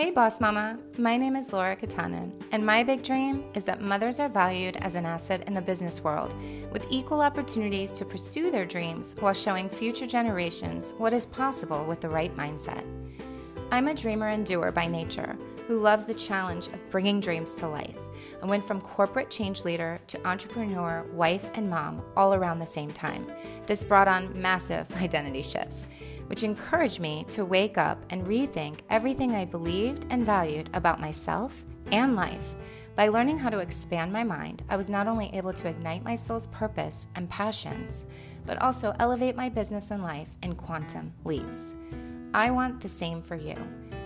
Hey, Boss Mama. My name is Laura Katanen, and my big dream is that mothers are valued as an asset in the business world with equal opportunities to pursue their dreams while showing future generations what is possible with the right mindset. I'm a dreamer and doer by nature who loves the challenge of bringing dreams to life and went from corporate change leader to entrepreneur, wife, and mom all around the same time. This brought on massive identity shifts which encouraged me to wake up and rethink everything I believed and valued about myself and life. By learning how to expand my mind, I was not only able to ignite my soul's purpose and passions, but also elevate my business and life in quantum leaps. I want the same for you,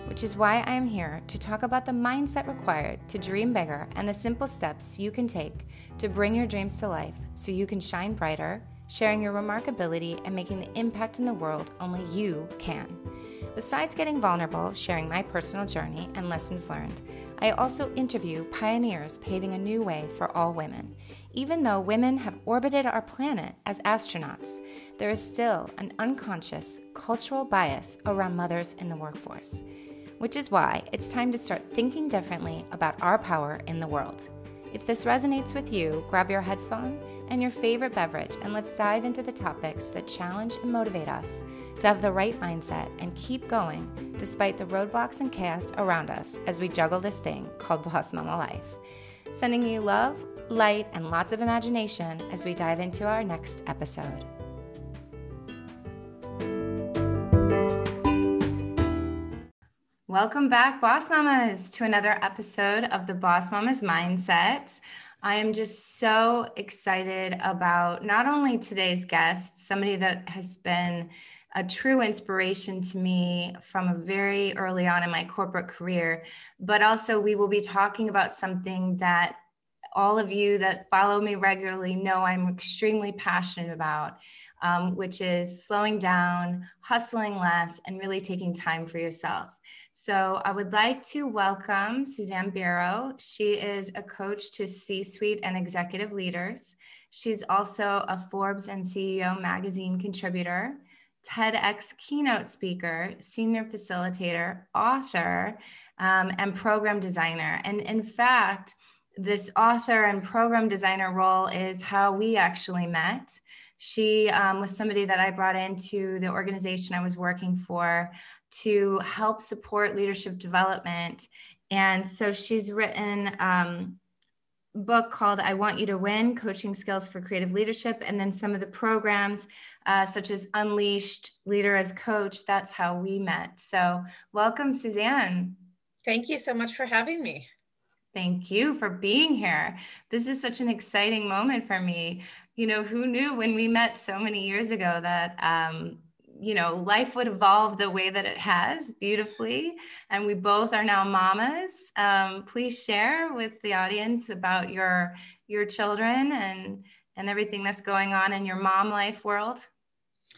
which is why I am here to talk about the mindset required to dream bigger and the simple steps you can take to bring your dreams to life so you can shine brighter sharing your remarkability and making the impact in the world only you can. Besides getting vulnerable, sharing my personal journey and lessons learned, I also interview pioneers paving a new way for all women. Even though women have orbited our planet as astronauts, there is still an unconscious cultural bias around mothers in the workforce, which is why it's time to start thinking differently about our power in the world. If this resonates with you, grab your headphone and your favorite beverage, and let's dive into the topics that challenge and motivate us to have the right mindset and keep going despite the roadblocks and chaos around us as we juggle this thing called Boss Mama Life. Sending you love, light, and lots of imagination as we dive into our next episode. Welcome back, Boss Mamas, to another episode of the Boss Mamas Mindset. I am just so excited about not only today's guest, somebody that has been a true inspiration to me from a very early on in my corporate career, but also we will be talking about something that all of you that follow me regularly know I'm extremely passionate about, um, which is slowing down, hustling less, and really taking time for yourself. So I would like to welcome Suzanne Barrow. She is a coach to C suite and executive leaders. She's also a Forbes and CEO magazine contributor, TEDx keynote speaker, senior facilitator, author, um, and program designer. And in fact, this author and program designer role is how we actually met. She um, was somebody that I brought into the organization I was working for to help support leadership development. And so she's written um, a book called I Want You to Win Coaching Skills for Creative Leadership. And then some of the programs, uh, such as Unleashed Leader as Coach, that's how we met. So, welcome, Suzanne. Thank you so much for having me. Thank you for being here. This is such an exciting moment for me. You know, who knew when we met so many years ago that um, you know life would evolve the way that it has beautifully. And we both are now mamas. Um, please share with the audience about your your children and and everything that's going on in your mom life world.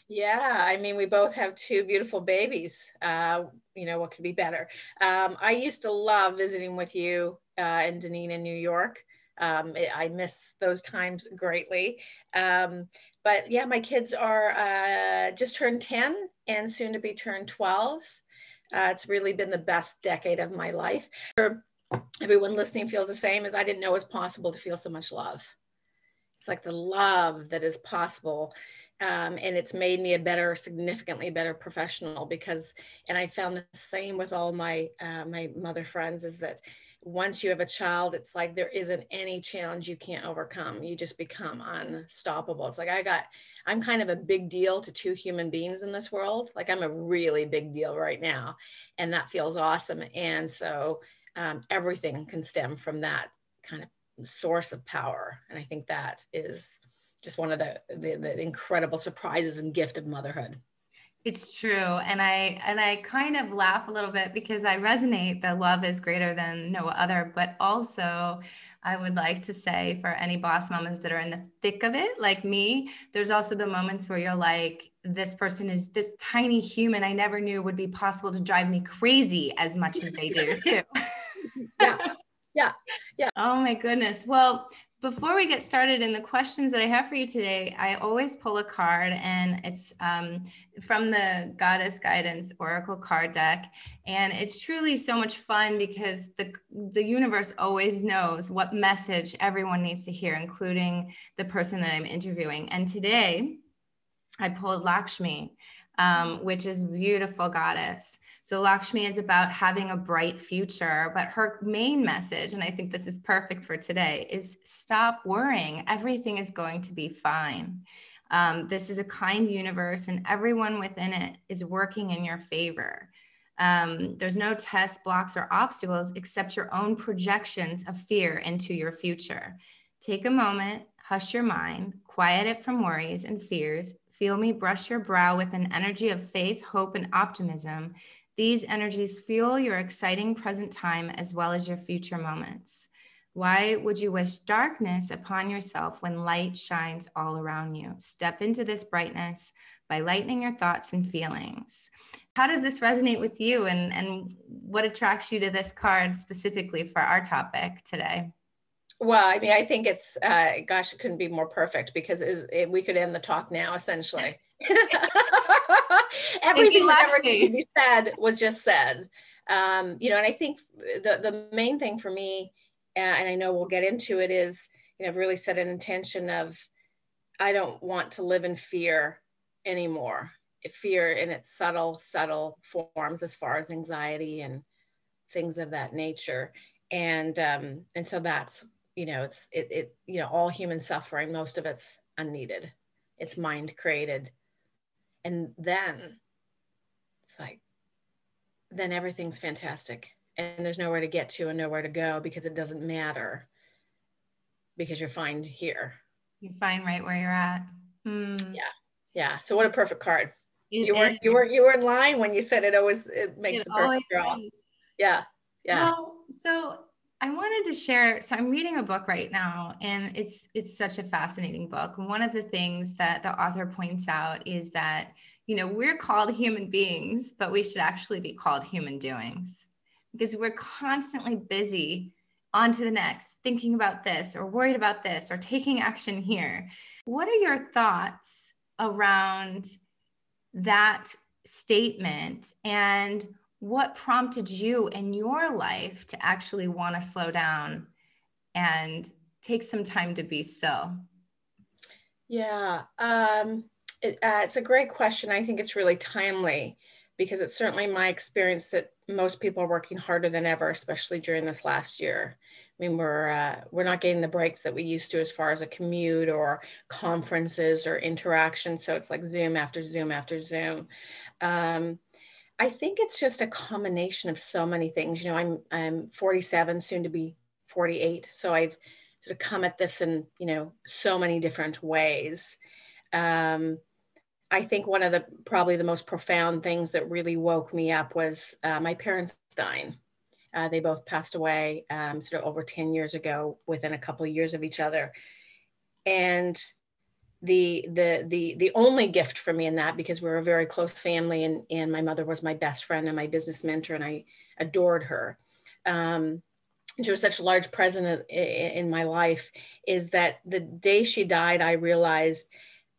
Yeah i mean we both have two beautiful babies uh, you know what could be better? Um, i used to love visiting with you uh, and deneen in new york um, I miss those times greatly. Um, but yeah, my kids are uh, just turned 10 and soon to be turned 12. Uh, it's really been the best decade of my life. Everyone listening feels the same as I didn't know it was possible to feel so much love. It's like the love that is possible. Um, and it's made me a better, significantly better professional because, and I found the same with all my uh, my mother friends is that once you have a child, it's like there isn't any challenge you can't overcome. You just become unstoppable. It's like I got, I'm kind of a big deal to two human beings in this world. Like I'm a really big deal right now. And that feels awesome. And so um, everything can stem from that kind of source of power. And I think that is just one of the, the, the incredible surprises and gift of motherhood. It's true. And I and I kind of laugh a little bit because I resonate that love is greater than no other, but also I would like to say for any boss mamas that are in the thick of it, like me, there's also the moments where you're like, this person is this tiny human I never knew would be possible to drive me crazy as much as they do too. yeah. Yeah. Yeah. Oh my goodness. Well, before we get started in the questions that I have for you today, I always pull a card and it's um, from the Goddess Guidance Oracle card deck. And it's truly so much fun because the, the universe always knows what message everyone needs to hear, including the person that I'm interviewing. And today I pulled Lakshmi, um, which is beautiful goddess. So Lakshmi is about having a bright future, but her main message, and I think this is perfect for today, is stop worrying. Everything is going to be fine. Um, this is a kind universe, and everyone within it is working in your favor. Um, there's no tests, blocks, or obstacles except your own projections of fear into your future. Take a moment, hush your mind, quiet it from worries and fears. Feel me brush your brow with an energy of faith, hope, and optimism these energies fuel your exciting present time as well as your future moments. Why would you wish darkness upon yourself when light shines all around you? Step into this brightness by lightening your thoughts and feelings. How does this resonate with you and, and what attracts you to this card specifically for our topic today? Well, I mean, I think it's, uh, gosh, it couldn't be more perfect because it, we could end the talk now, essentially. Everything that ever needed to be said was just said. Um, you know, and I think the the main thing for me, and I know we'll get into it, is you know, really set an intention of I don't want to live in fear anymore. Fear in its subtle, subtle forms, as far as anxiety and things of that nature. And um, and so that's you know, it's it it you know, all human suffering, most of it's unneeded. It's mind created and then it's like then everything's fantastic. And there's nowhere to get to and nowhere to go because it doesn't matter because you're fine here. You're fine right where you're at. Hmm. yeah. Yeah. So what a perfect card. It you were you were you were in line when you said it always it makes it a perfect draw. yeah. Yeah. Well so I wanted to share. So I'm reading a book right now, and it's it's such a fascinating book. One of the things that the author points out is that you know we're called human beings, but we should actually be called human doings because we're constantly busy on to the next, thinking about this or worried about this or taking action here. What are your thoughts around that statement and what prompted you in your life to actually want to slow down and take some time to be still? Yeah, um, it, uh, it's a great question. I think it's really timely because it's certainly my experience that most people are working harder than ever, especially during this last year. I mean, we're uh, we're not getting the breaks that we used to as far as a commute or conferences or interaction. So it's like Zoom after Zoom after Zoom. Um, I think it's just a combination of so many things. You know, I'm I'm 47, soon to be 48, so I've sort of come at this in you know so many different ways. Um, I think one of the probably the most profound things that really woke me up was uh, my parents dying. Uh, they both passed away um, sort of over 10 years ago, within a couple of years of each other, and the the the the only gift for me in that because we're a very close family and and my mother was my best friend and my business mentor and I adored her. Um, she was such a large presence in my life is that the day she died I realized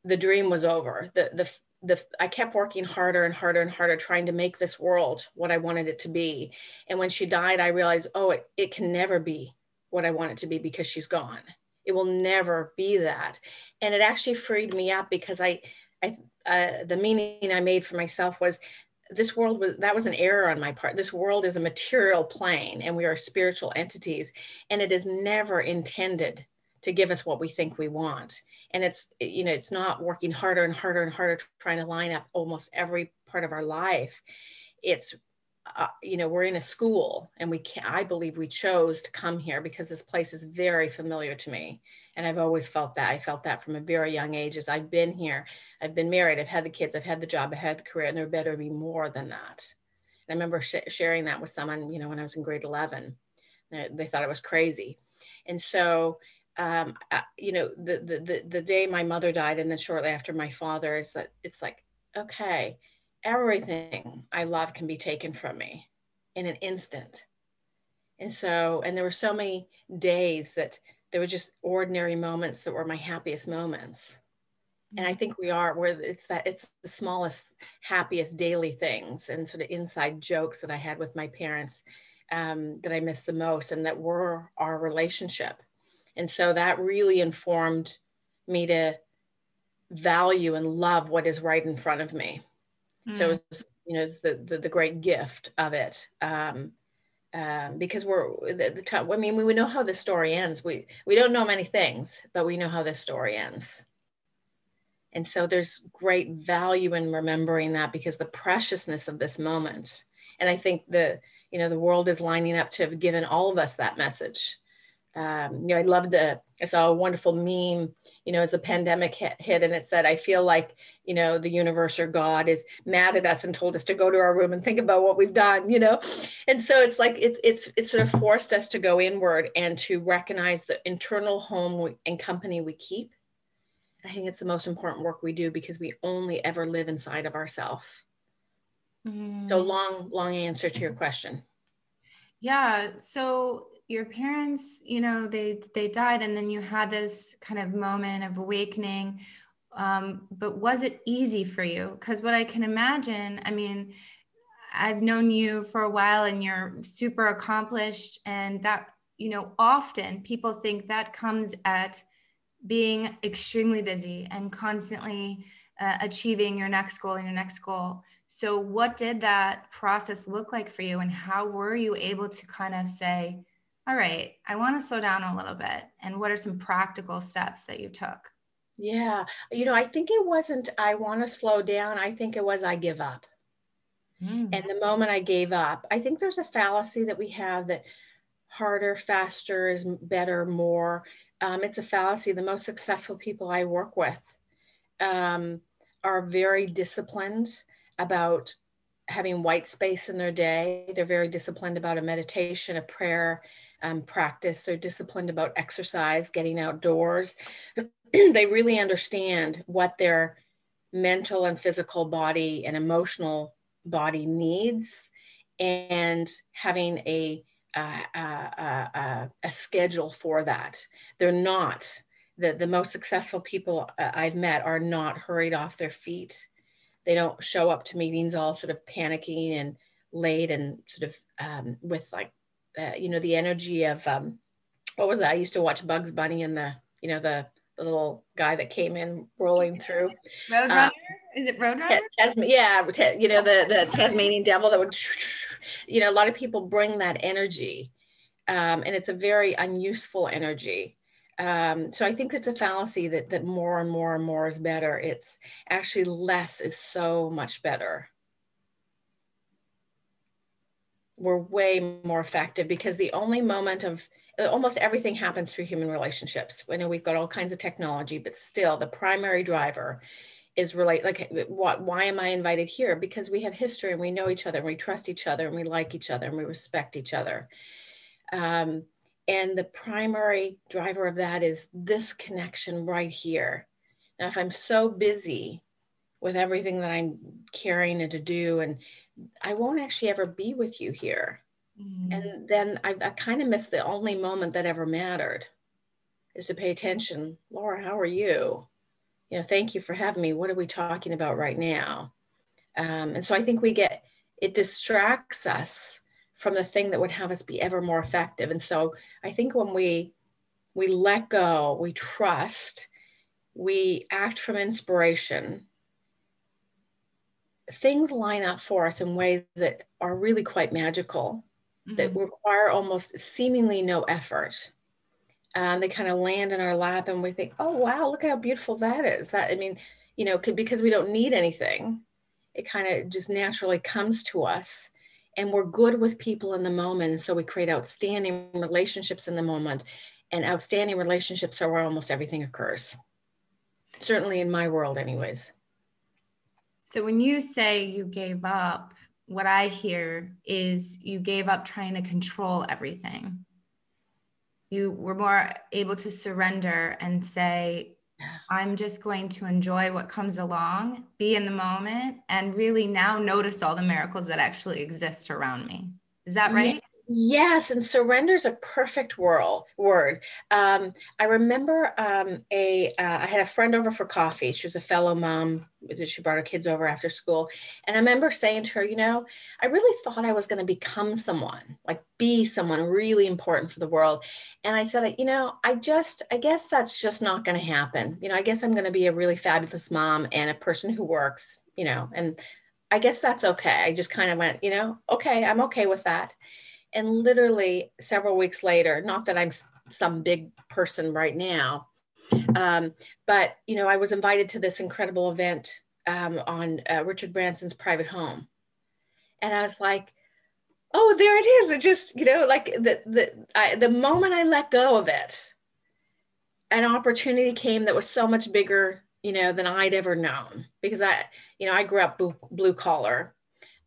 the dream was over. The the the I kept working harder and harder and harder trying to make this world what I wanted it to be. And when she died I realized oh it, it can never be what I want it to be because she's gone it will never be that. And it actually freed me up because i i uh, the meaning i made for myself was this world was that was an error on my part. This world is a material plane and we are spiritual entities and it is never intended to give us what we think we want. And it's you know it's not working harder and harder and harder trying to line up almost every part of our life. It's uh, you know we're in a school and we can i believe we chose to come here because this place is very familiar to me. And i've always felt that i felt that from a very young age as i've been here. I've been married i've had the kids i've had the job i've had the career and there better be more than that. And i remember sh- sharing that with someone you know when i was in grade 11 they thought i was crazy. And so um, you know the, the the the day my mother died and then shortly after my father is that it's like okay everything I love can be taken from me in an instant. And so, and there were so many days that there were just ordinary moments that were my happiest moments. And i think we are where it's that it's the smallest happiest daily things and sort of inside jokes that i had with my parents um, that i miss the most and that were our relationship. And so that really informed me to value and love what is right in front of me mm. so you know it's the, the, the great gift of it um, um, because we're the, the time. I mean, we know how the story ends. We we don't know many things, but we know how this story ends. And so there's great value in remembering that because the preciousness of this moment. And I think the you know the world is lining up to have given all of us that message um, you know, I love the, I saw a wonderful meme, you know, as the pandemic hit, hit, and it said, I feel like, you know, the universe or God is mad at us and told us to go to our room and think about what we've done, you know? And so it's like, it's, it's, it sort of forced us to go inward and to recognize the internal home and company we keep. I think it's the most important work we do because we only ever live inside of ourselves. Mm. So long, long answer to your question. Yeah. So your parents you know they they died and then you had this kind of moment of awakening um, but was it easy for you? Because what i can imagine i mean i've known you for a while and you're super accomplished and that you know often people think that comes at being extremely busy and constantly uh, achieving your next goal and your next goal. So what did that process look like for you and how were you able to kind of say all right, I want to slow down a little bit. And what are some practical steps that you took? Yeah. You know, I think it wasn't, I want to slow down. I think it was, I give up. Mm. And the moment I gave up, I think there's a fallacy that we have that harder, faster is better, more. Um, it's a fallacy. The most successful people I work with um, are very disciplined about having white space in their day. They're very disciplined about a meditation, a prayer, um, practice. They're disciplined about exercise, getting outdoors. they really understand what their mental and physical body and emotional body needs and having a a schedule for that. They're not the, the most successful people uh, I've met are not hurried off their feet. They don't show up to meetings all sort of panicking and late and sort of um, with like uh, you know the energy of um, what was that? I used to watch Bugs Bunny and the you know the, the little guy that came in rolling through. Roadrunner? Uh, Is it Roadrunner? Tas- yeah, you know the the Tasmanian devil that would, you know, a lot of people bring that energy, um, and it's a very unuseful energy. Um, so I think it's a fallacy that that more and more and more is better. It's actually less is so much better we're way more effective because the only moment of almost everything happens through human relationships. I know we've got all kinds of technology, but still the primary driver is relate like what why am I invited here? Because we have history and we know each other and we trust each other and we like each other and we respect each other. Um, and the primary driver of that is this connection right here. Now, if I'm so busy with everything that I'm carrying and to do and I won't actually ever be with you here. Mm. And then I, I kind of missed the only moment that ever mattered is to pay attention. Laura, how are you? You know, thank you for having me. What are we talking about right now? Um, and so I think we get, it distracts us from the thing that would have us be ever more effective. And so I think when we, we let go, we trust, we act from inspiration, things line up for us in ways that are really quite magical, mm-hmm. that require almost seemingly no effort. Um, they kind of land in our lap and we think, oh, wow, look how beautiful that is. That, I mean, you know, could, because we don't need anything, it kind of just naturally comes to us. And we're good with people in the moment. And so we create outstanding relationships in the moment. And outstanding relationships are where almost everything occurs. Certainly in my world, anyways. So when you say you gave up, what I hear is you gave up trying to control everything. You were more able to surrender and say, I'm just going to enjoy what comes along, be in the moment, and really now notice all the miracles that actually exist around me. Is that right? Yes, and surrender is a perfect word. Word. Um, I remember um, a uh, I had a friend over for coffee. She was a fellow mom. She brought her kids over after school, and I remember saying to her, you know, I really thought I was going to become someone, like be someone really important for the world. And I said, you know, I just, I guess that's just not going to happen. You know, I guess I'm going to be a really fabulous mom and a person who works. You know, and I guess that's okay. I just kind of went, you know, okay, I'm okay with that and literally several weeks later, not that I'm some big person right now, um, but you know, I was invited to this incredible event um, on uh, Richard Branson's private home, and I was like, "Oh, there it is!" It just, you know, like the the I, the moment I let go of it, an opportunity came that was so much bigger, you know, than I'd ever known. Because I, you know, I grew up blue, blue collar,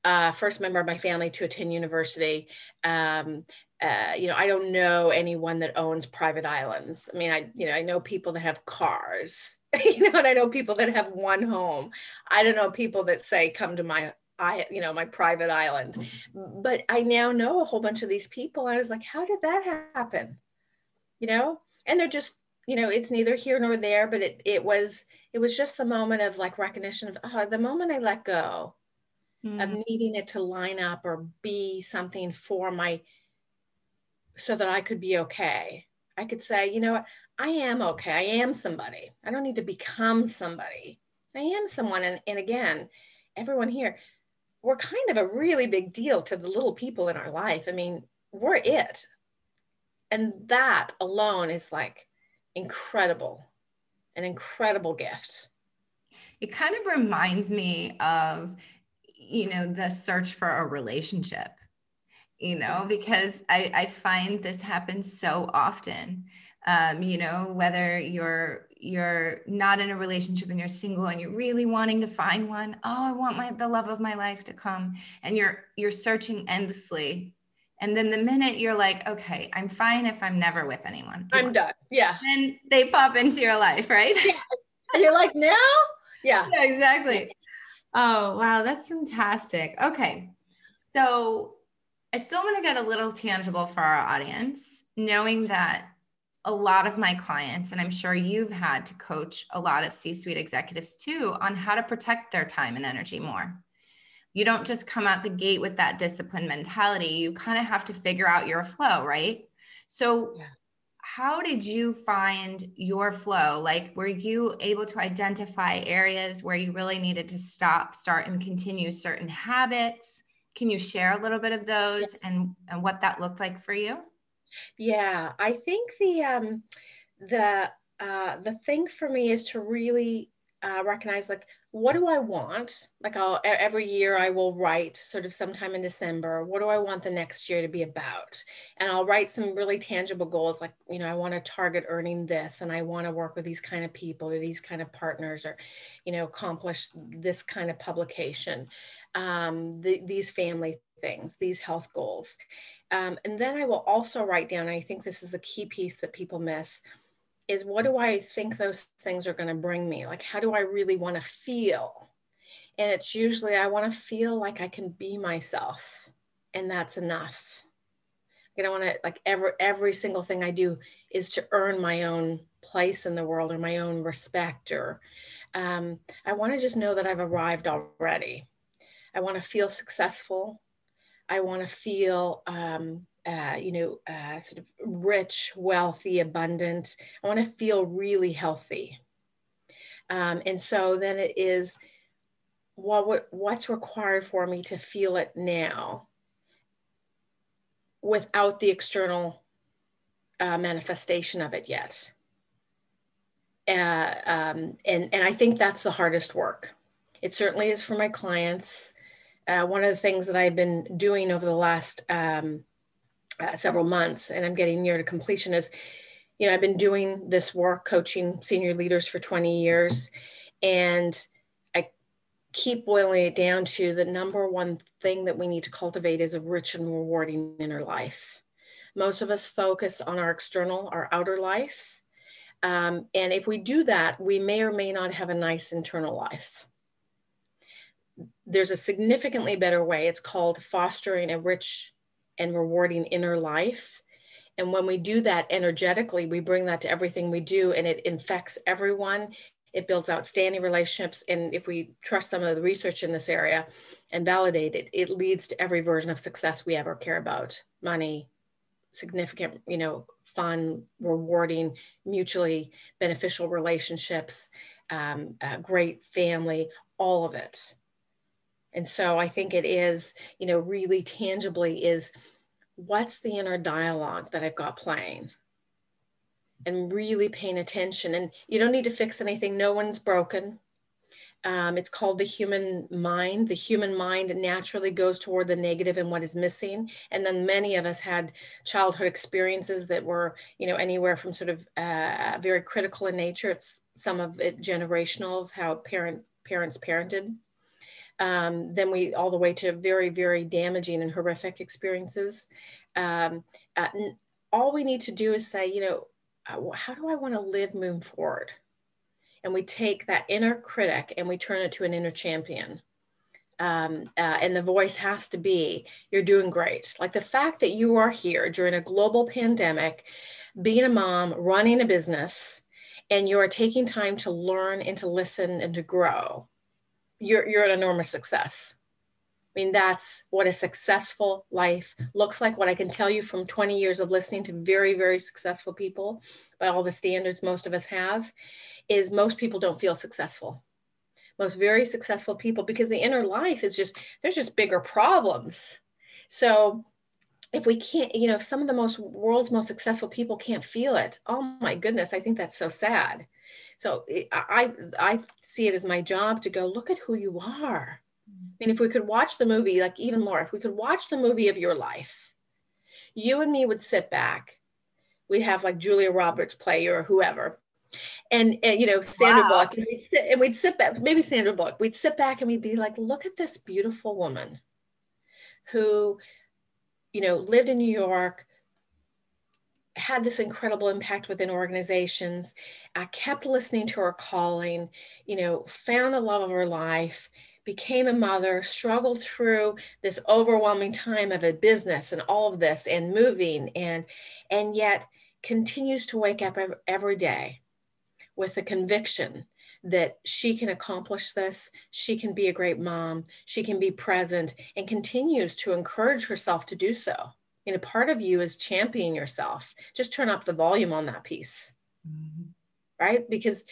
uh, first member of my family to attend university. Um, uh, you know, I don't know anyone that owns private islands. I mean, I, you know, I know people that have cars, you know, and I know people that have one home. I don't know people that say, come to my, I, you know, my private island. But I now know a whole bunch of these people. I was like, how did that happen? You know, and they're just, you know, it's neither here nor there, but it, it was, it was just the moment of like recognition of, oh, the moment I let go, mm. of needing it to line up or be something for my so that I could be okay. I could say, you know what, I am okay. I am somebody. I don't need to become somebody. I am someone. And, and again, everyone here, we're kind of a really big deal to the little people in our life. I mean, we're it. And that alone is like incredible, an incredible gift. It kind of reminds me of you know the search for a relationship you know because i i find this happens so often. Um you know whether you're you're not in a relationship and you're single and you're really wanting to find one oh i want my the love of my life to come and you're you're searching endlessly and then the minute you're like okay i'm fine if i'm never with anyone i'm done. Yeah. and they pop into your life right? Yeah. and you're like now? Yeah, yeah exactly Oh, wow. That's fantastic. Okay. So I still want to get a little tangible for our audience, knowing that a lot of my clients, and I'm sure you've had to coach a lot of C suite executives too, on how to protect their time and energy more. You don't just come out the gate with that discipline mentality. You kind of have to figure out your flow, right? So, yeah how did you find your flow? Like, were you able to identify areas where you really needed to stop, start, and continue certain habits? Can you share a little bit of those and, and what that looked like for you? Yeah, I think the um, the uh, the thing for me is to really uh, recognize like what do I want? Like I'll every year I will write sort of sometime in December, what do I want the next year to be about? And I'll write some really tangible goals like, you know, I want to target earning this and I want to work with these kind of people or these kind of partners or, you know, accomplish this kind of publication, um, the, these family things, these health goals. Um, and then I will also write down, I think this is the key piece that people miss is what do I think those things are going to bring me? Like, how do I really want to feel? And it's usually I want to feel like I can be myself, and that's enough. I don't want to like every every single thing I do is to earn my own place in the world or my own respect. Or um, I want to just know that I've arrived already. I want to feel successful. I want to feel um, uh, you know, uh, sort of rich, wealthy, abundant. I want to feel really healthy. Um, and so then it is what, what's required for me to feel it now without the external uh, manifestation of it yet. Uh, um, and, and I think that's the hardest work. It certainly is for my clients. Uh, one of the things that I've been doing over the last um, uh, several months and I'm getting near to completion is, you know, I've been doing this work coaching senior leaders for 20 years. And I keep boiling it down to the number one thing that we need to cultivate is a rich and rewarding inner life. Most of us focus on our external, our outer life. Um, and if we do that, we may or may not have a nice internal life. There's a significantly better way. It's called fostering a rich and rewarding inner life. And when we do that energetically, we bring that to everything we do and it infects everyone. It builds outstanding relationships. And if we trust some of the research in this area and validate it, it leads to every version of success we ever care about money, significant, you know, fun, rewarding, mutually beneficial relationships, um, great family, all of it. And so I think it is, you know, really tangibly is what's the inner dialogue that I've got playing? And really paying attention. And you don't need to fix anything, no one's broken. Um, it's called the human mind. The human mind naturally goes toward the negative and what is missing. And then many of us had childhood experiences that were, you know, anywhere from sort of uh, very critical in nature. It's some of it generational of how parent parents parented. Um, then we all the way to very very damaging and horrific experiences. Um, uh, all we need to do is say, you know, uh, how do I want to live moving forward? and we take that inner critic and we turn it to an inner champion. Um, uh, and the voice has to be, you're doing great. Like the fact that you are here during a global pandemic, being a mom, running a business, and you are taking time to learn and to listen and to grow, you're, you're an enormous success. I mean, that's what a successful life looks like. What I can tell you from 20 years of listening to very, very successful people by all the standards most of us have is most people don't feel successful. Most very successful people, because the inner life is just, there's just bigger problems. So if we can't, you know, if some of the most world's most successful people can't feel it, oh my goodness, I think that's so sad. So I, I see it as my job to go look at who you are I mean, if we could watch the movie, like even Laura, if we could watch the movie of your life, you and me would sit back. We'd have like Julia Roberts play or whoever. And, and you know, Sandra wow. Bullock, and we'd, sit, and we'd sit back, maybe Sandra Bullock, we'd sit back and we'd be like, look at this beautiful woman who, you know, lived in New York, had this incredible impact within organizations. I kept listening to her calling, you know, found the love of her life, became a mother, struggled through this overwhelming time of a business and all of this and moving and and yet continues to wake up every day with the conviction that she can accomplish this, she can be a great mom, she can be present and continues to encourage herself to do so. You know, part of you is championing yourself. Just turn up the volume on that piece. Mm-hmm right? Because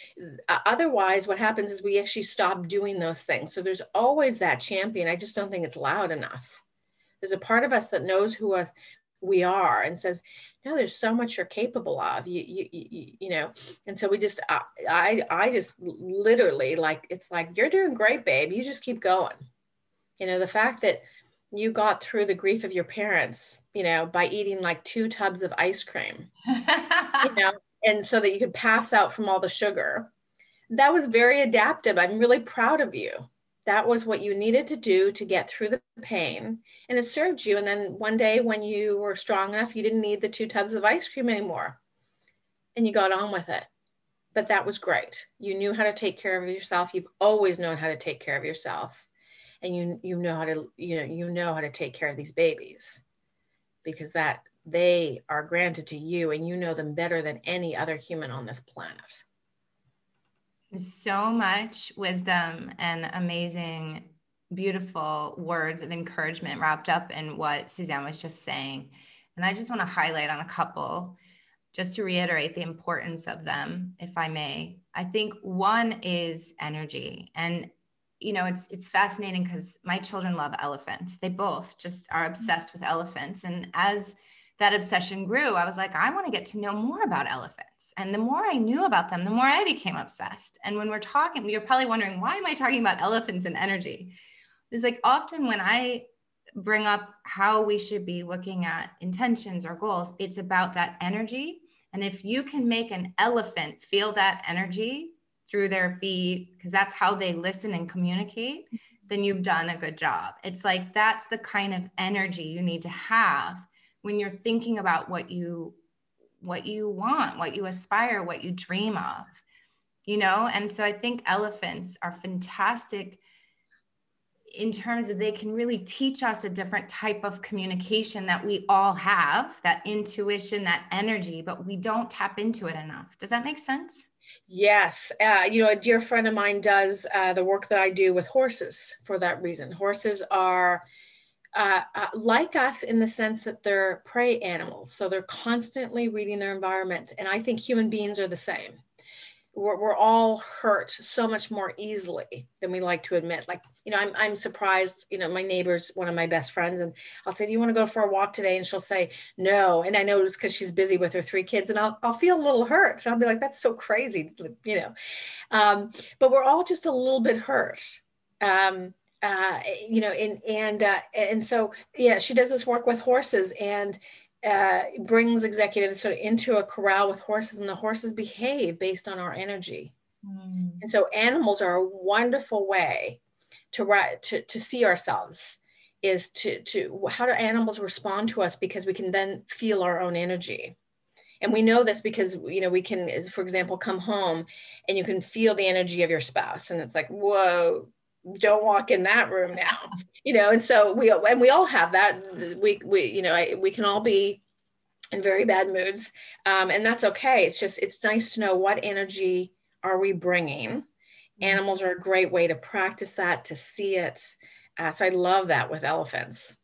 uh, otherwise, what happens is we actually stop doing those things. So there's always that champion. I just don't think it's loud enough. There's a part of us that knows who we are and says, "No, there's so much you're capable of." You, you, you, you know. And so we just, I, I, I just literally like it's like you're doing great, babe. You just keep going. You know, the fact that you got through the grief of your parents, you know, by eating like two tubs of ice cream. you know, and so that you could pass out from all the sugar. That was very adaptive. I'm really proud of you. That was what you needed to do to get through the pain, and it served you. And then one day, when you were strong enough, you didn't need the two tubs of ice cream anymore, and you got on with it. But that was great. You knew how to take care of yourself. You've always known how to take care of yourself, and you you know how to you know you know how to take care of these babies, because that they are granted to you and you know them better than any other human on this planet. So much wisdom and amazing, beautiful words of encouragement wrapped up in what Suzanne was just saying. And I just want to highlight on a couple just to reiterate the importance of them, if I may. I think one is energy. And you know, it's it's fascinating because my children love elephants. They both just are mm-hmm. obsessed with elephants. And as that obsession grew, I was like, I want to get to know more about elephants. And the more I knew about them, the more I became obsessed. And when we're talking, you're probably wondering, why am I talking about elephants and energy? It's like often when I bring up how we should be looking at intentions or goals, it's about that energy. And if you can make an elephant feel that energy through their feet, because that's how they listen and communicate, then you've done a good job. It's like that's the kind of energy you need to have when you're thinking about what you what you want what you aspire what you dream of you know? And so i think elephants are fantastic in terms of they can really teach us a different type of communication that we all have that intuition that energy but we don't tap into it enough. Does that make sense yes uh, you know a dear friend of mine does uh, the work that i do with horses for that reason horses are uh, uh, like us in the sense that they're prey animals. So they're constantly reading their environment. And I think human beings are the same. We're, we're all hurt so much more easily than we like to admit. Like, you know, I'm, I'm surprised, you know, my neighbor's one of my best friends, and I'll say, Do you want to go for a walk today? And she'll say, No. And I know it's because she's busy with her three kids, and I'll, I'll feel a little hurt. And I'll be like, That's so crazy, you know. Um, but we're all just a little bit hurt. Um, uh, you know, and and uh, and so yeah, she does this work with horses and uh, brings executives sort of into a corral with horses, and the horses behave based on our energy. Mm. And so animals are a wonderful way to to to see ourselves is to to how do animals respond to us because we can then feel our own energy. And we know this because you know we can for example come home and you can feel the energy of your spouse and it's like whoa don't walk in that room now. You know and so we and we all have that. We we you know I, we can all be in very bad moods um, and that's okay. It's just it's nice to know what energy are we bringing. Animals are a great way to practice that to see it. Uh, so i love that with elephants.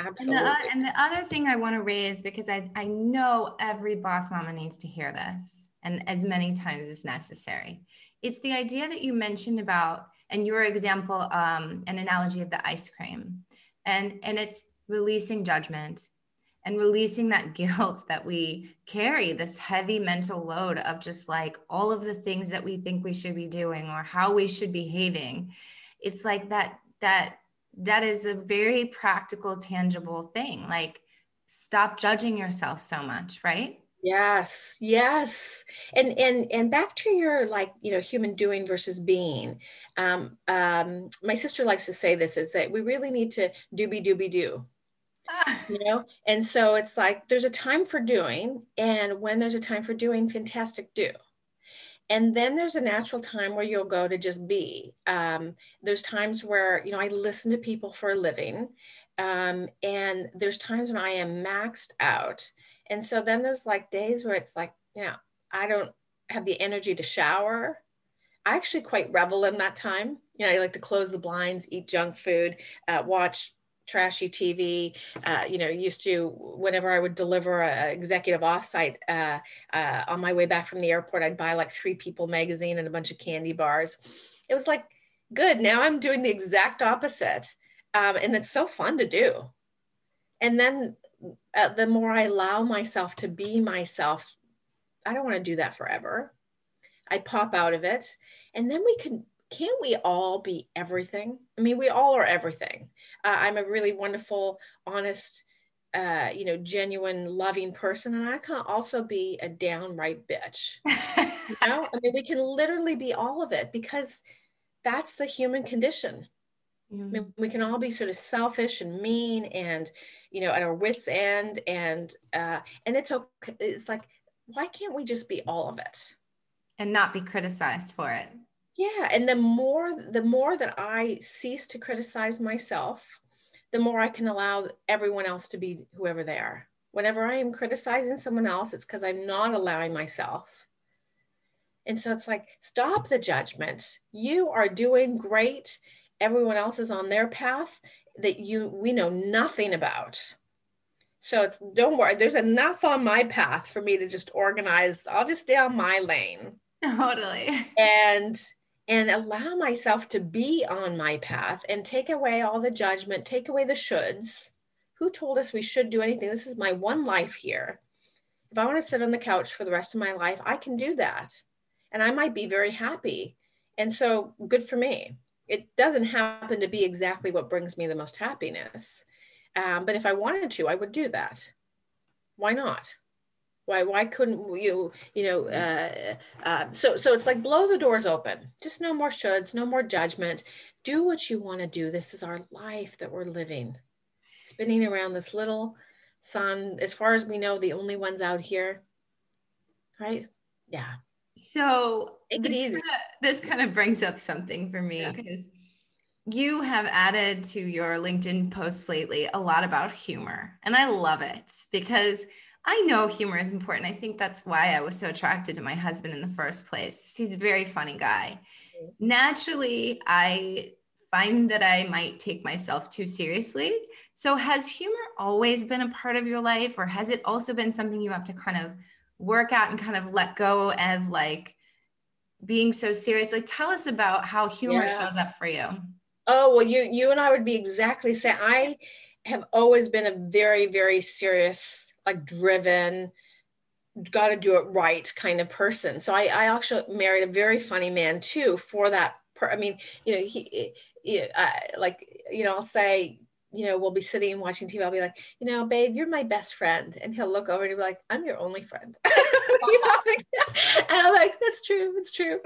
Absolutely and the, and the other thing i want to raise because I, I know every boss mama needs to hear this and as many times as necessary. It's the idea that you mentioned about and your example um, an analogy of the ice cream. And and it's releasing judgment and releasing that guilt that we carry this heavy mental load of just like all of the things that we think we should be doing or how we should be behaving it's like that that that is a very practical tangible thing like stop judging yourself so much right Yes, yes. And and and back to your like, you know, human doing versus being. Um, um, my sister likes to say this is that we really need to doobie doobie do. You know, and so it's like there's a time for doing, and when there's a time for doing, fantastic do. And then there's a natural time where you'll go to just be. Um, there's times where, you know, I listen to people for a living. Um, and there's times when I am maxed out and so then there's like days where it's like, you know, I don't have the energy to shower. I actually quite revel in that time. You know, I like to close the blinds, eat junk food, uh, watch trashy TV. Uh, you know, used to whenever I would deliver an executive offsite uh, uh, on my way back from the airport, I'd buy like Three People magazine and a bunch of candy bars. It was like good. Now I'm doing the exact opposite, um, and it's so fun to do. And then uh, the more I allow myself to be myself, I don't want to do that forever. I pop out of it. And then we can, can't we all be everything? I mean, we all are everything. Uh, I'm a really wonderful, honest, uh, you know, genuine, loving person. And I can also be a downright bitch. you know, I mean, we can literally be all of it because that's the human condition. I mean, we can all be sort of selfish and mean and, you know, at our wits' end, and uh, and it's okay. It's like, why can't we just be all of it, and not be criticized for it? Yeah, and the more the more that I cease to criticize myself, the more I can allow everyone else to be whoever they are. Whenever I am criticizing someone else, it's because I'm not allowing myself. And so it's like, stop the judgment. You are doing great everyone else is on their path that you we know nothing about so it's don't worry there's enough on my path for me to just organize i'll just stay on my lane totally and and allow myself to be on my path and take away all the judgment take away the shoulds who told us we should do anything this is my one life here if i want to sit on the couch for the rest of my life i can do that and i might be very happy and so good for me it doesn't happen to be exactly what brings me the most happiness. Um, but if I wanted to, I would do that. Why not? Why why couldn't you you know? Uh, uh, so so it's like blow the doors open. Just no more shoulds, no more judgment. Do what you want to do. This is our life that we're living, spinning around this little sun. As far as we know, the only ones out here. Right? Yeah. So Take it easy. Kind of, this kind of brings up something for me because you have added to your LinkedIn posts lately a lot about humor, and I love it because I know humor is important. I think that's why I was so attracted to my husband in the first place. He's a very funny guy. Mm-hmm. Naturally, I find that I might take myself too seriously. So, has humor always been a part of your life, or has it also been something you have to kind of work out and kind of let go of, like being so serious? Like, tell us about how humor yeah. shows up for you. Oh, well, you you and I would be exactly same. I have always been a very, very serious, like driven, got to do it right kind of person. So I, I actually married a very funny man too for that. Per, I mean, you know, he, he uh, like, you know, I'll say, you know, we'll be sitting and watching TV. I'll be like, you know, babe, you're my best friend. And he'll look over and he'll be like, I'm your only friend. you know, and I'm like, that's true. It's true.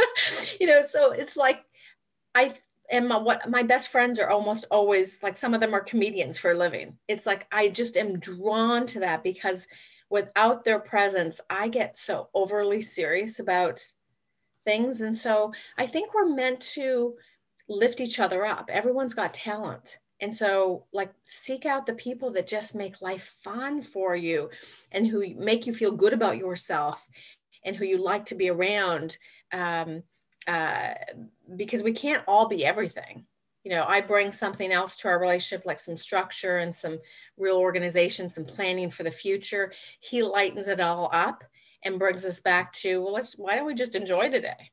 you know, so it's like, I and my, what my best friends are almost always like some of them are comedians for a living. It's like i just am drawn to that because without their presence i get so overly serious about things. And so i think we're meant to lift each other up. Everyone's got talent. And so like seek out the people that just make life fun for you and who make you feel good about yourself and who you like to be around. Um, uh, because we can't all be everything. You know, I bring something else to our relationship, like some structure and some real organization, some planning for the future. He lightens it all up and brings us back to, well, let's, why don't we just enjoy today?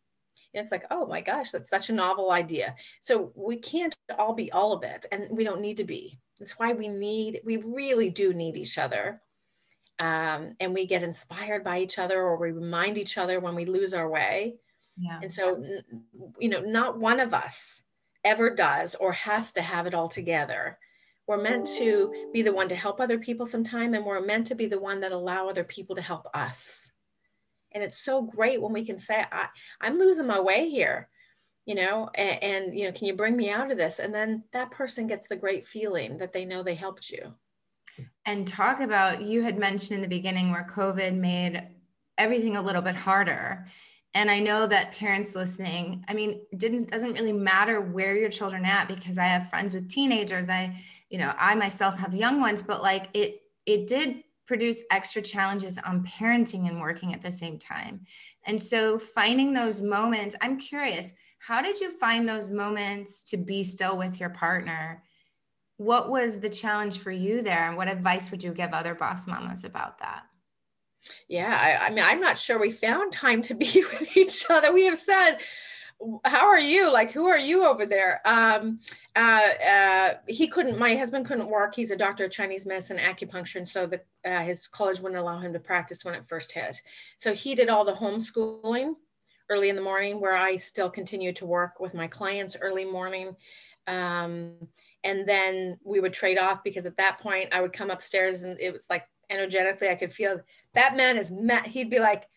And it's like, oh my gosh, that's such a novel idea. So we can't all be all of it, and we don't need to be. That's why we need, we really do need each other. Um, and we get inspired by each other, or we remind each other when we lose our way yeah. And so, you know, not one of us ever does or has to have it all together. We're meant to be the one to help other people sometime, and we're meant to be the one that allow other people to help us. And it's so great when we can say, I, I'm losing my way here, you know, and, and, you know, can you bring me out of this? And then that person gets the great feeling that they know they helped you. And talk about, you had mentioned in the beginning where COVID made everything a little bit harder and i know that parents listening i mean it didn't doesn't really matter where your children at because i have friends with teenagers. I you know i myself have young ones but like it it did produce extra challenges on parenting and working at the same time. And so finding those moments i'm curious how did you find those moments to be still with your partner? What was the challenge for you there? And what advice would you give other boss mamas about that yeah, I, I, mean, I'm not sure we found time to be with each other. We have said, how are you? Like, who are you over there? Um, uh, uh, he couldn't, my husband couldn't work. He's a doctor of Chinese medicine, acupuncture. And so the, uh, his college wouldn't allow him to practice when it first hit. So he did all the homeschooling early in the morning where I still continue to work with my clients early morning. Um, and then we would trade off because at that point I would come upstairs and it was like energetically, I could feel that man is mad. He'd be like,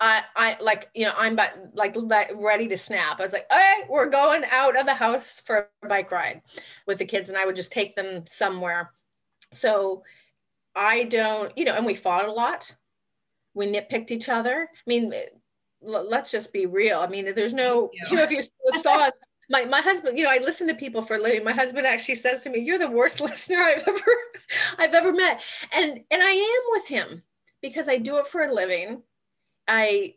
I, I like, you know, I'm but like ready to snap. I was like, okay, we're going out of the house for a bike ride with the kids. And I would just take them somewhere. So I don't, you know, and we fought a lot. We nitpicked each other. I mean, let's just be real. I mean, there's no, you know, if you saw my, my husband, you know, I listen to people for a living. My husband actually says to me, you're the worst listener I've ever, I've ever met. And, and I am with him because I do it for a living. I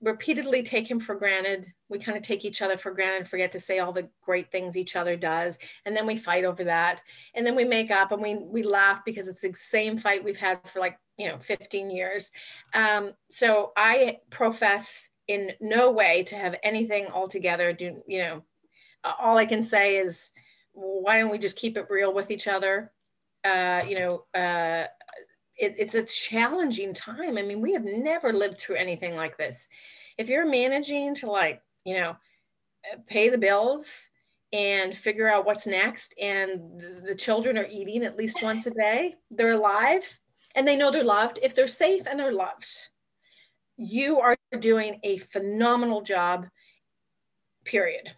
repeatedly take him for granted. We kind of take each other for granted, forget to say all the great things each other does. And then we fight over that. And then we make up and we, we laugh because it's the same fight we've had for like, you know, 15 years. Um, so I profess in no way to have anything altogether do, you know, all I can say is, why don't we just keep it real with each other? Uh, you know, uh, it, it's a challenging time. I mean, we have never lived through anything like this. If you're managing to like, you know, uh, pay the bills and figure out what's next, and the children are eating at least once a day, they're alive and they know they're loved. If they're safe and they're loved, you are doing a phenomenal job, period.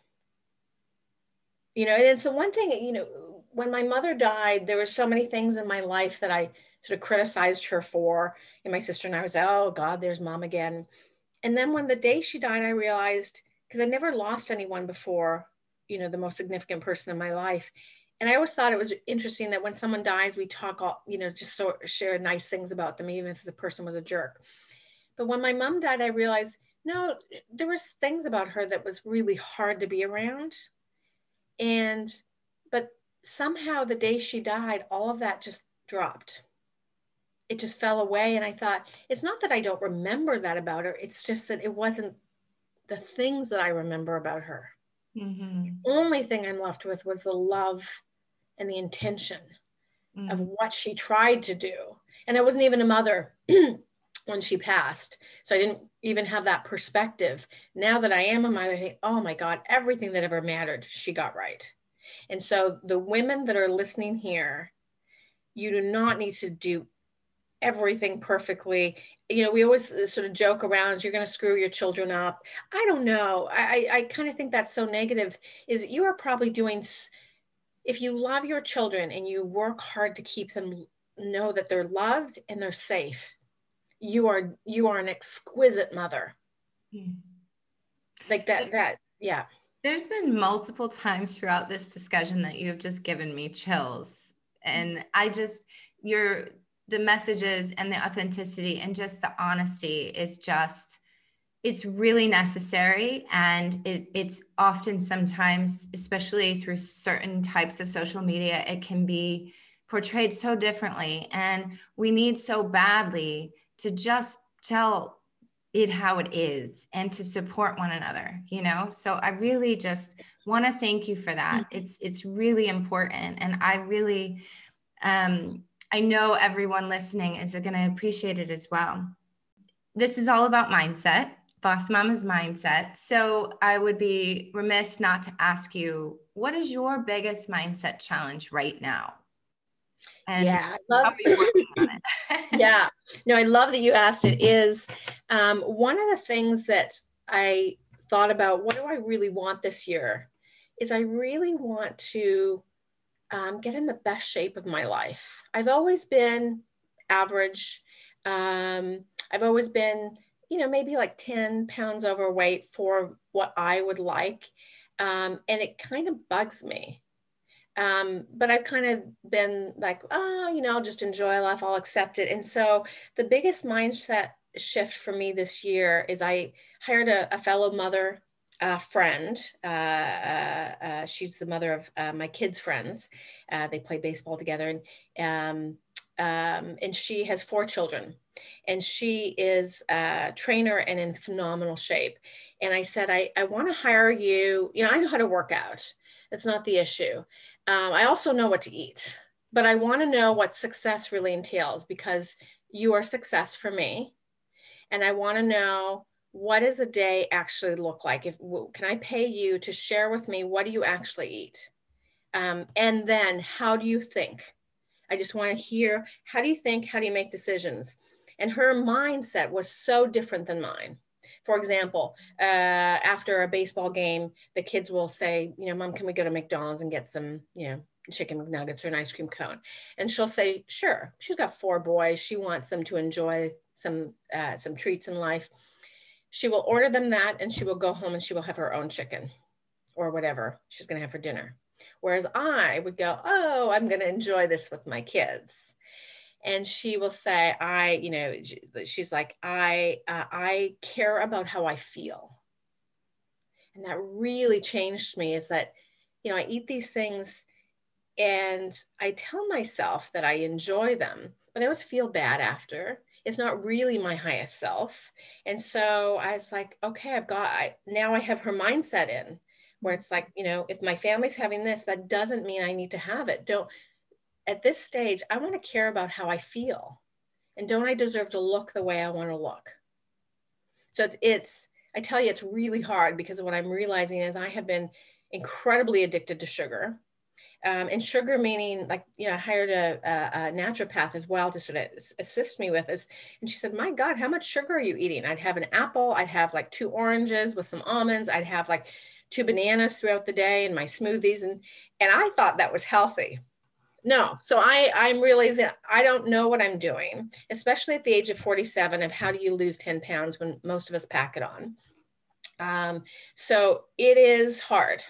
You know, and so one thing, you know, when my mother died, there were so many things in my life that I sort of criticized her for. And my sister and I was, like, oh God, there's mom again. And then when the day she died, I realized, because I never lost anyone before, you know, the most significant person in my life. And I always thought it was interesting that when someone dies, we talk all, you know, just sort of share nice things about them, even if the person was a jerk. But when my mom died, I realized, no, there was things about her that was really hard to be around. And, but somehow the day she died, all of that just dropped. It just fell away. And I thought, it's not that I don't remember that about her. It's just that it wasn't the things that I remember about her. Mm-hmm. The only thing I'm left with was the love and the intention mm-hmm. of what she tried to do. And I wasn't even a mother when she passed. So I didn't even have that perspective. Now that I am a mother, I think, oh my God, everything that ever mattered, she got right. And so the women that are listening here, you do not need to do everything perfectly. You know, we always uh, sort of joke around, you're going to screw your children up. I don't know. I, I kind of think that's so negative is you are probably doing, if you love your children and you work hard to keep them know that they're loved and they're safe, you are, you are an exquisite mother. Mm. Like that, that, yeah. There's been multiple times throughout this discussion that you have just given me chills. And I just, you're, the messages and the authenticity and just the honesty is just it's really necessary. And it, it's often sometimes especially through certain types of social media it can be portrayed so differently. And we need so badly to just tell it how it is and to support one another you know? So i really just want to thank you for that. Mm-hmm. it's it's really important. And i really um I know everyone listening is going to appreciate it as well. This is all about mindset, Boss Mama's mindset. So I would be remiss not to ask you, what is your biggest mindset challenge right now? And yeah, love, yeah, no, I love that you asked it. Is um, one of the things that I thought about, what do I really want this year? Is I really want to um, get in the best shape of my life. I've always been average. Um, I've always been, you know, maybe like 10 pounds overweight for what I would like. Um, and it kind of bugs me. Um, but I've kind of been like, oh, you know, I'll just enjoy life, I'll accept it. And so the biggest mindset shift for me this year is I hired a, a fellow mother uh, friend. Uh, uh, uh, she's the mother of uh, my kids' friends. Uh, they play baseball together, and um, um, and she has four children, and she is a trainer and in phenomenal shape. And I said, I, I want to hire you. You know, I know how to work out. It's not the issue. Um, I also know what to eat, but I want to know what success really entails because you are success for me, and I want to know what does a day actually look like? If can I pay you to share with me what do you actually eat? Um, and then how do you think? I just want to hear how do you think? How do you make decisions? And her mindset was so different than mine. For example, uh, after a baseball game, the kids will say, you know, mom, can we go to McDonald's and get some, you know, chicken McNuggets or an ice cream cone? And she'll say, sure. She's got four boys. She wants them to enjoy some uh, some treats in life she will order them that and she will go home and she will have her own chicken or whatever she's going to have for dinner. Whereas I would go, Oh, I'm going to enjoy this with my kids. And she will say, I, you know, she's like, I, uh, I care about how I feel. And that really changed me is that, you know, I eat these things and I tell myself that I enjoy them, but I always feel bad after is not really my highest self. And so I was like, okay, I've got, I, now I have her mindset in where it's like, you know, if my family's having this, that doesn't mean I need to have it. Don't, at this stage, I want to care about how I feel. And don't I deserve to look the way I want to look? So it's, it's, I tell you, it's really hard because what I'm realizing is I have been incredibly addicted to sugar um, and sugar meaning like you know I hired a, a, a, naturopath as well to sort of assist me with this. And she said my god how much sugar are you eating? I'd have an apple i'd have like two oranges with some almonds i'd have like two bananas throughout the day in my smoothies. And and i thought that was healthy. No. So i i'm realizing i don't know what i'm doing especially at the age of 47 of how do you lose 10 pounds when most of us pack it on. Um, so it is hard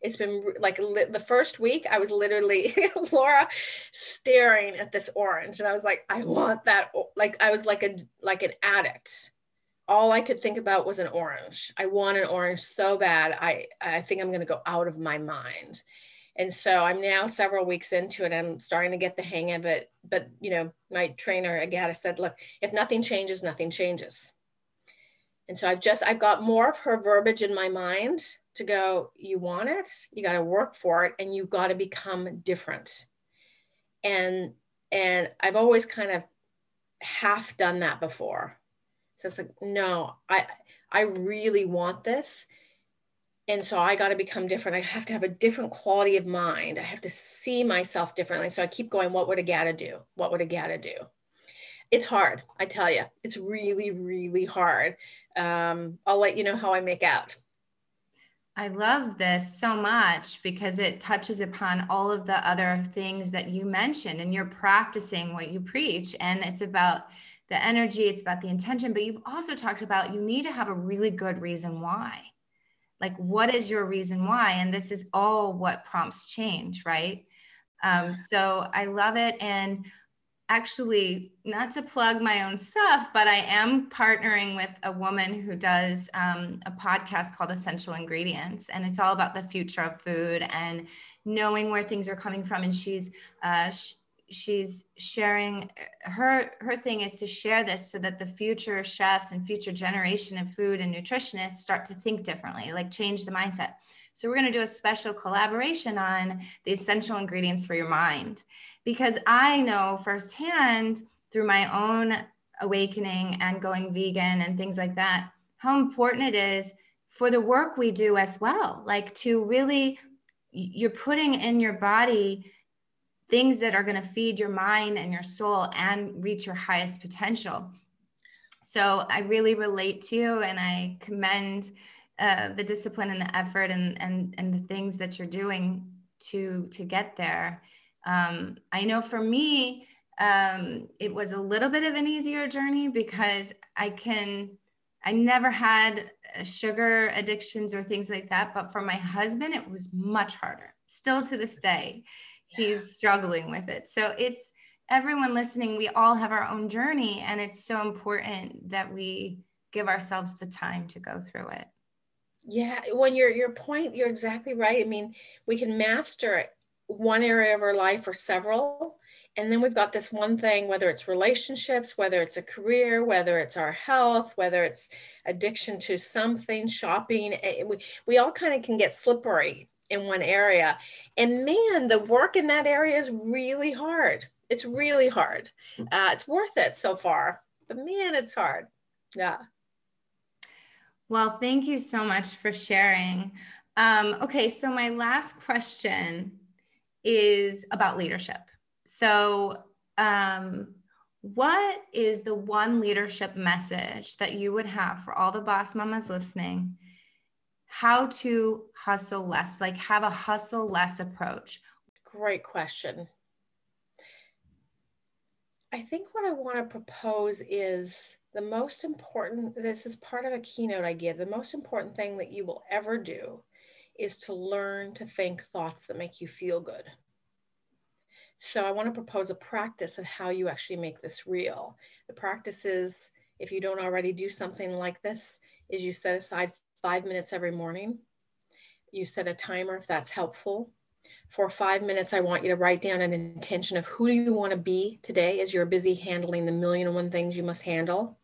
it's been like the first week i was literally laura staring at this orange and i was like i want that like i was like a like an addict. All i could think about was an orange. I want an orange so bad i i think i'm going to go out of my mind. And so i'm now several weeks into it i'm starting to get the hang of it but you know my trainer agata said look if nothing changes nothing changes. And so i've just i've got more of her verbiage in my mind to go, you want it, you got to work for it, and you got to become different. And and I've always kind of half done that before. So it's like, no, I I really want this. And so I got to become different. I have to have a different quality of mind. I have to see myself differently. So I keep going, what would Agata do? What would Agata do? It's hard, I tell you. It's really, really hard. Um, I'll let you know how I make out. I love this so much because it touches upon all of the other things that you mentioned and you're practicing what you preach. And it's about the energy, it's about the intention, but you've also talked about you need to have a really good reason why. Like, what is your reason why? And this is all what prompts change, right? Um, so I love it. And actually not to plug my own stuff but i am partnering with a woman who does um, a podcast called essential ingredients and it's all about the future of food and knowing where things are coming from. And she's uh, sh- she's sharing her her thing is to share this so that the future chefs and future generation of food and nutritionists start to think differently like change the mindset. So we're going to do a special collaboration on the essential ingredients for your mind because I know firsthand through my own awakening and going vegan and things like that, how important it is for the work we do as well. Like to really, you're putting in your body things that are going to feed your mind and your soul and reach your highest potential. So I really relate to you and I commend uh, the discipline and the effort and, and, and the things that you're doing to, to get there. Um, I know for me, um, it was a little bit of an easier journey because I can, I never had uh, sugar addictions or things like that. But for my husband, it was much harder. Still to this day, he's struggling with it. So it's everyone listening, we all have our own journey. And it's so important that we give ourselves the time to go through it. Yeah, when your your point, you're exactly right. I mean, we can master it one area of our life or several. And then we've got this one thing, whether it's relationships, whether it's a career, whether it's our health, whether it's addiction to something, shopping. Eh, we, we all kind of can get slippery in one area. And man, the work in that area is really hard. It's really hard. Uh, it's worth it so far, but man, it's hard. Yeah. Well, thank you so much for sharing. Um, okay, so my last question is about leadership. So, um, what is the one leadership message that you would have for all the boss mamas listening? How to hustle less, like have a hustle less approach? Great question. I think what I want to propose is the most important, this is part of a keynote I give. The most important thing that you will ever do is to learn to think thoughts that make you feel good. So I want to propose a practice of how you actually make this real. The practice is, if you don't already do something like this, is you set aside five minutes every morning. You set a timer if that's helpful. For five minutes, I want you to write down an intention of who do you want to be today as you're busy handling the million and one things you must handle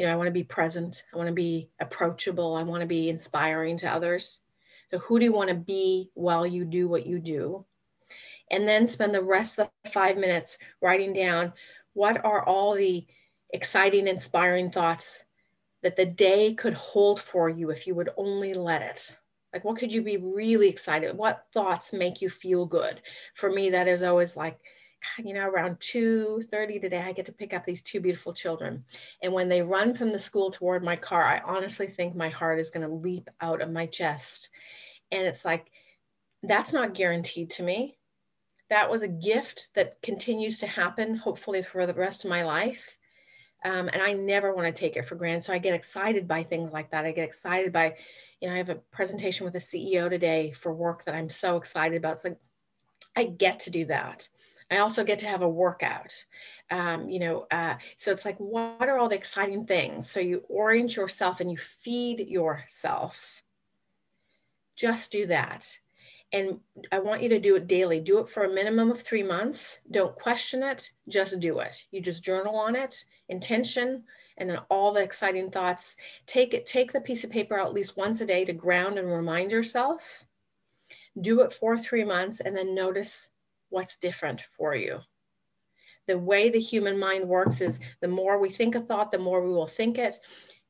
you know, I want to be present. I want to be approachable. I want to be inspiring to others. So, who do you want to be while you do what you do? And then spend the rest of the five minutes writing down what are all the exciting, inspiring thoughts that the day could hold for you if you would only let it. Like, what could you be really excited? What thoughts make you feel good? For me, that is always like, you know, around 2:30 today, I get to pick up these two beautiful children. And when they run from the school toward my car, I honestly think my heart is going to leap out of my chest and it's like, that's not guaranteed to me. That was a gift that continues to happen, hopefully, for the rest of my life. Um, and I never want to take it for granted. So I get excited by things like that. I get excited by, you know, I have a presentation with a CEO today for work that I'm so excited about. It's like, I get to do that. I also get to have a workout. Um, you know, uh, so it's like, what are all the exciting things? So you orient yourself and you feed yourself. Just do that. And I want you to do it daily. Do it for a minimum of three months. Don't question it, just do it. You just journal on it, intention, and then all the exciting thoughts. Take it, take the piece of paper out at least once a day to ground and remind yourself. Do it for three months and then notice what's different for you. The way the human mind works is the more we think a thought, the more we will think it.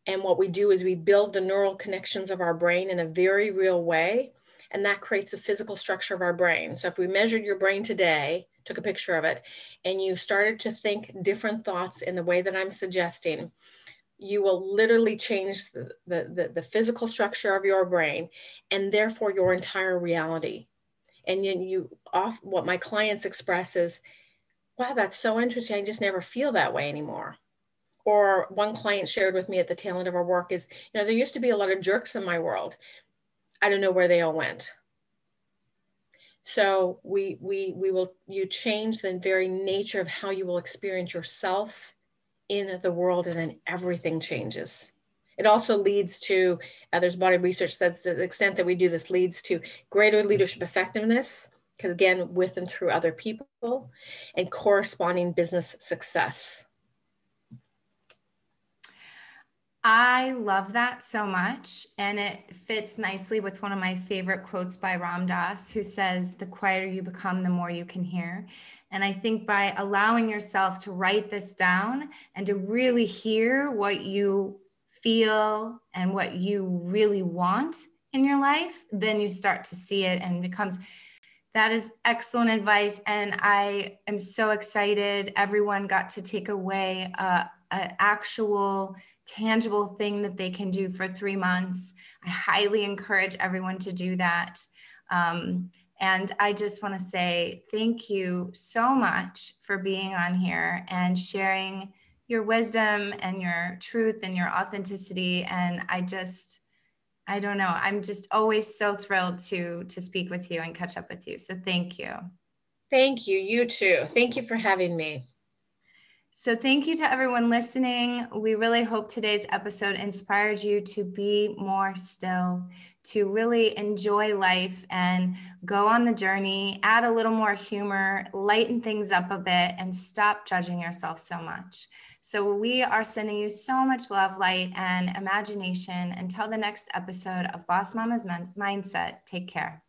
And what we do is we build the neural connections of our brain in a very real way and that creates the physical structure of our brain. So if we measured your brain today, took a picture of it, and you started to think different thoughts in the way that I'm suggesting, you will literally change the, the, the, the physical structure of your brain and therefore your entire reality. And you, you off what my clients express is, wow, that's so interesting. I just never feel that way anymore or one client shared with me at the tail end of our work is you know there used to be a lot of jerks in my world I don't know where they all went. So we we we will you change the very nature of how you will experience yourself in the world, and then everything changes. It also leads to uh, there's body research that's the extent that we do this leads to greater leadership effectiveness because again with and through other people and corresponding business success I love that so much. And it fits nicely with one of my favorite quotes by Ram Dass, who says, The quieter you become, the more you can hear. And I think by allowing yourself to write this down and to really hear what you feel and what you really want in your life, then you start to see it and becomes. That is excellent advice. And I am so excited. Everyone got to take away uh, an actual tangible thing that they can do for three months. I highly encourage everyone to do that. Um, and I just want to say thank you so much for being on here and sharing your wisdom and your truth and your authenticity. And I just, I don't know, I'm just always so thrilled to to speak with you and catch up with you. So thank you. Thank you. You too. Thank you for having me. So, thank you to everyone listening. We really hope today's episode inspired you to be more still, to really enjoy life and go on the journey, add a little more humor, lighten things up a bit, and stop judging yourself so much. So, we are sending you so much love, light, and imagination. Until the next episode of Boss Mama's Mindset, take care.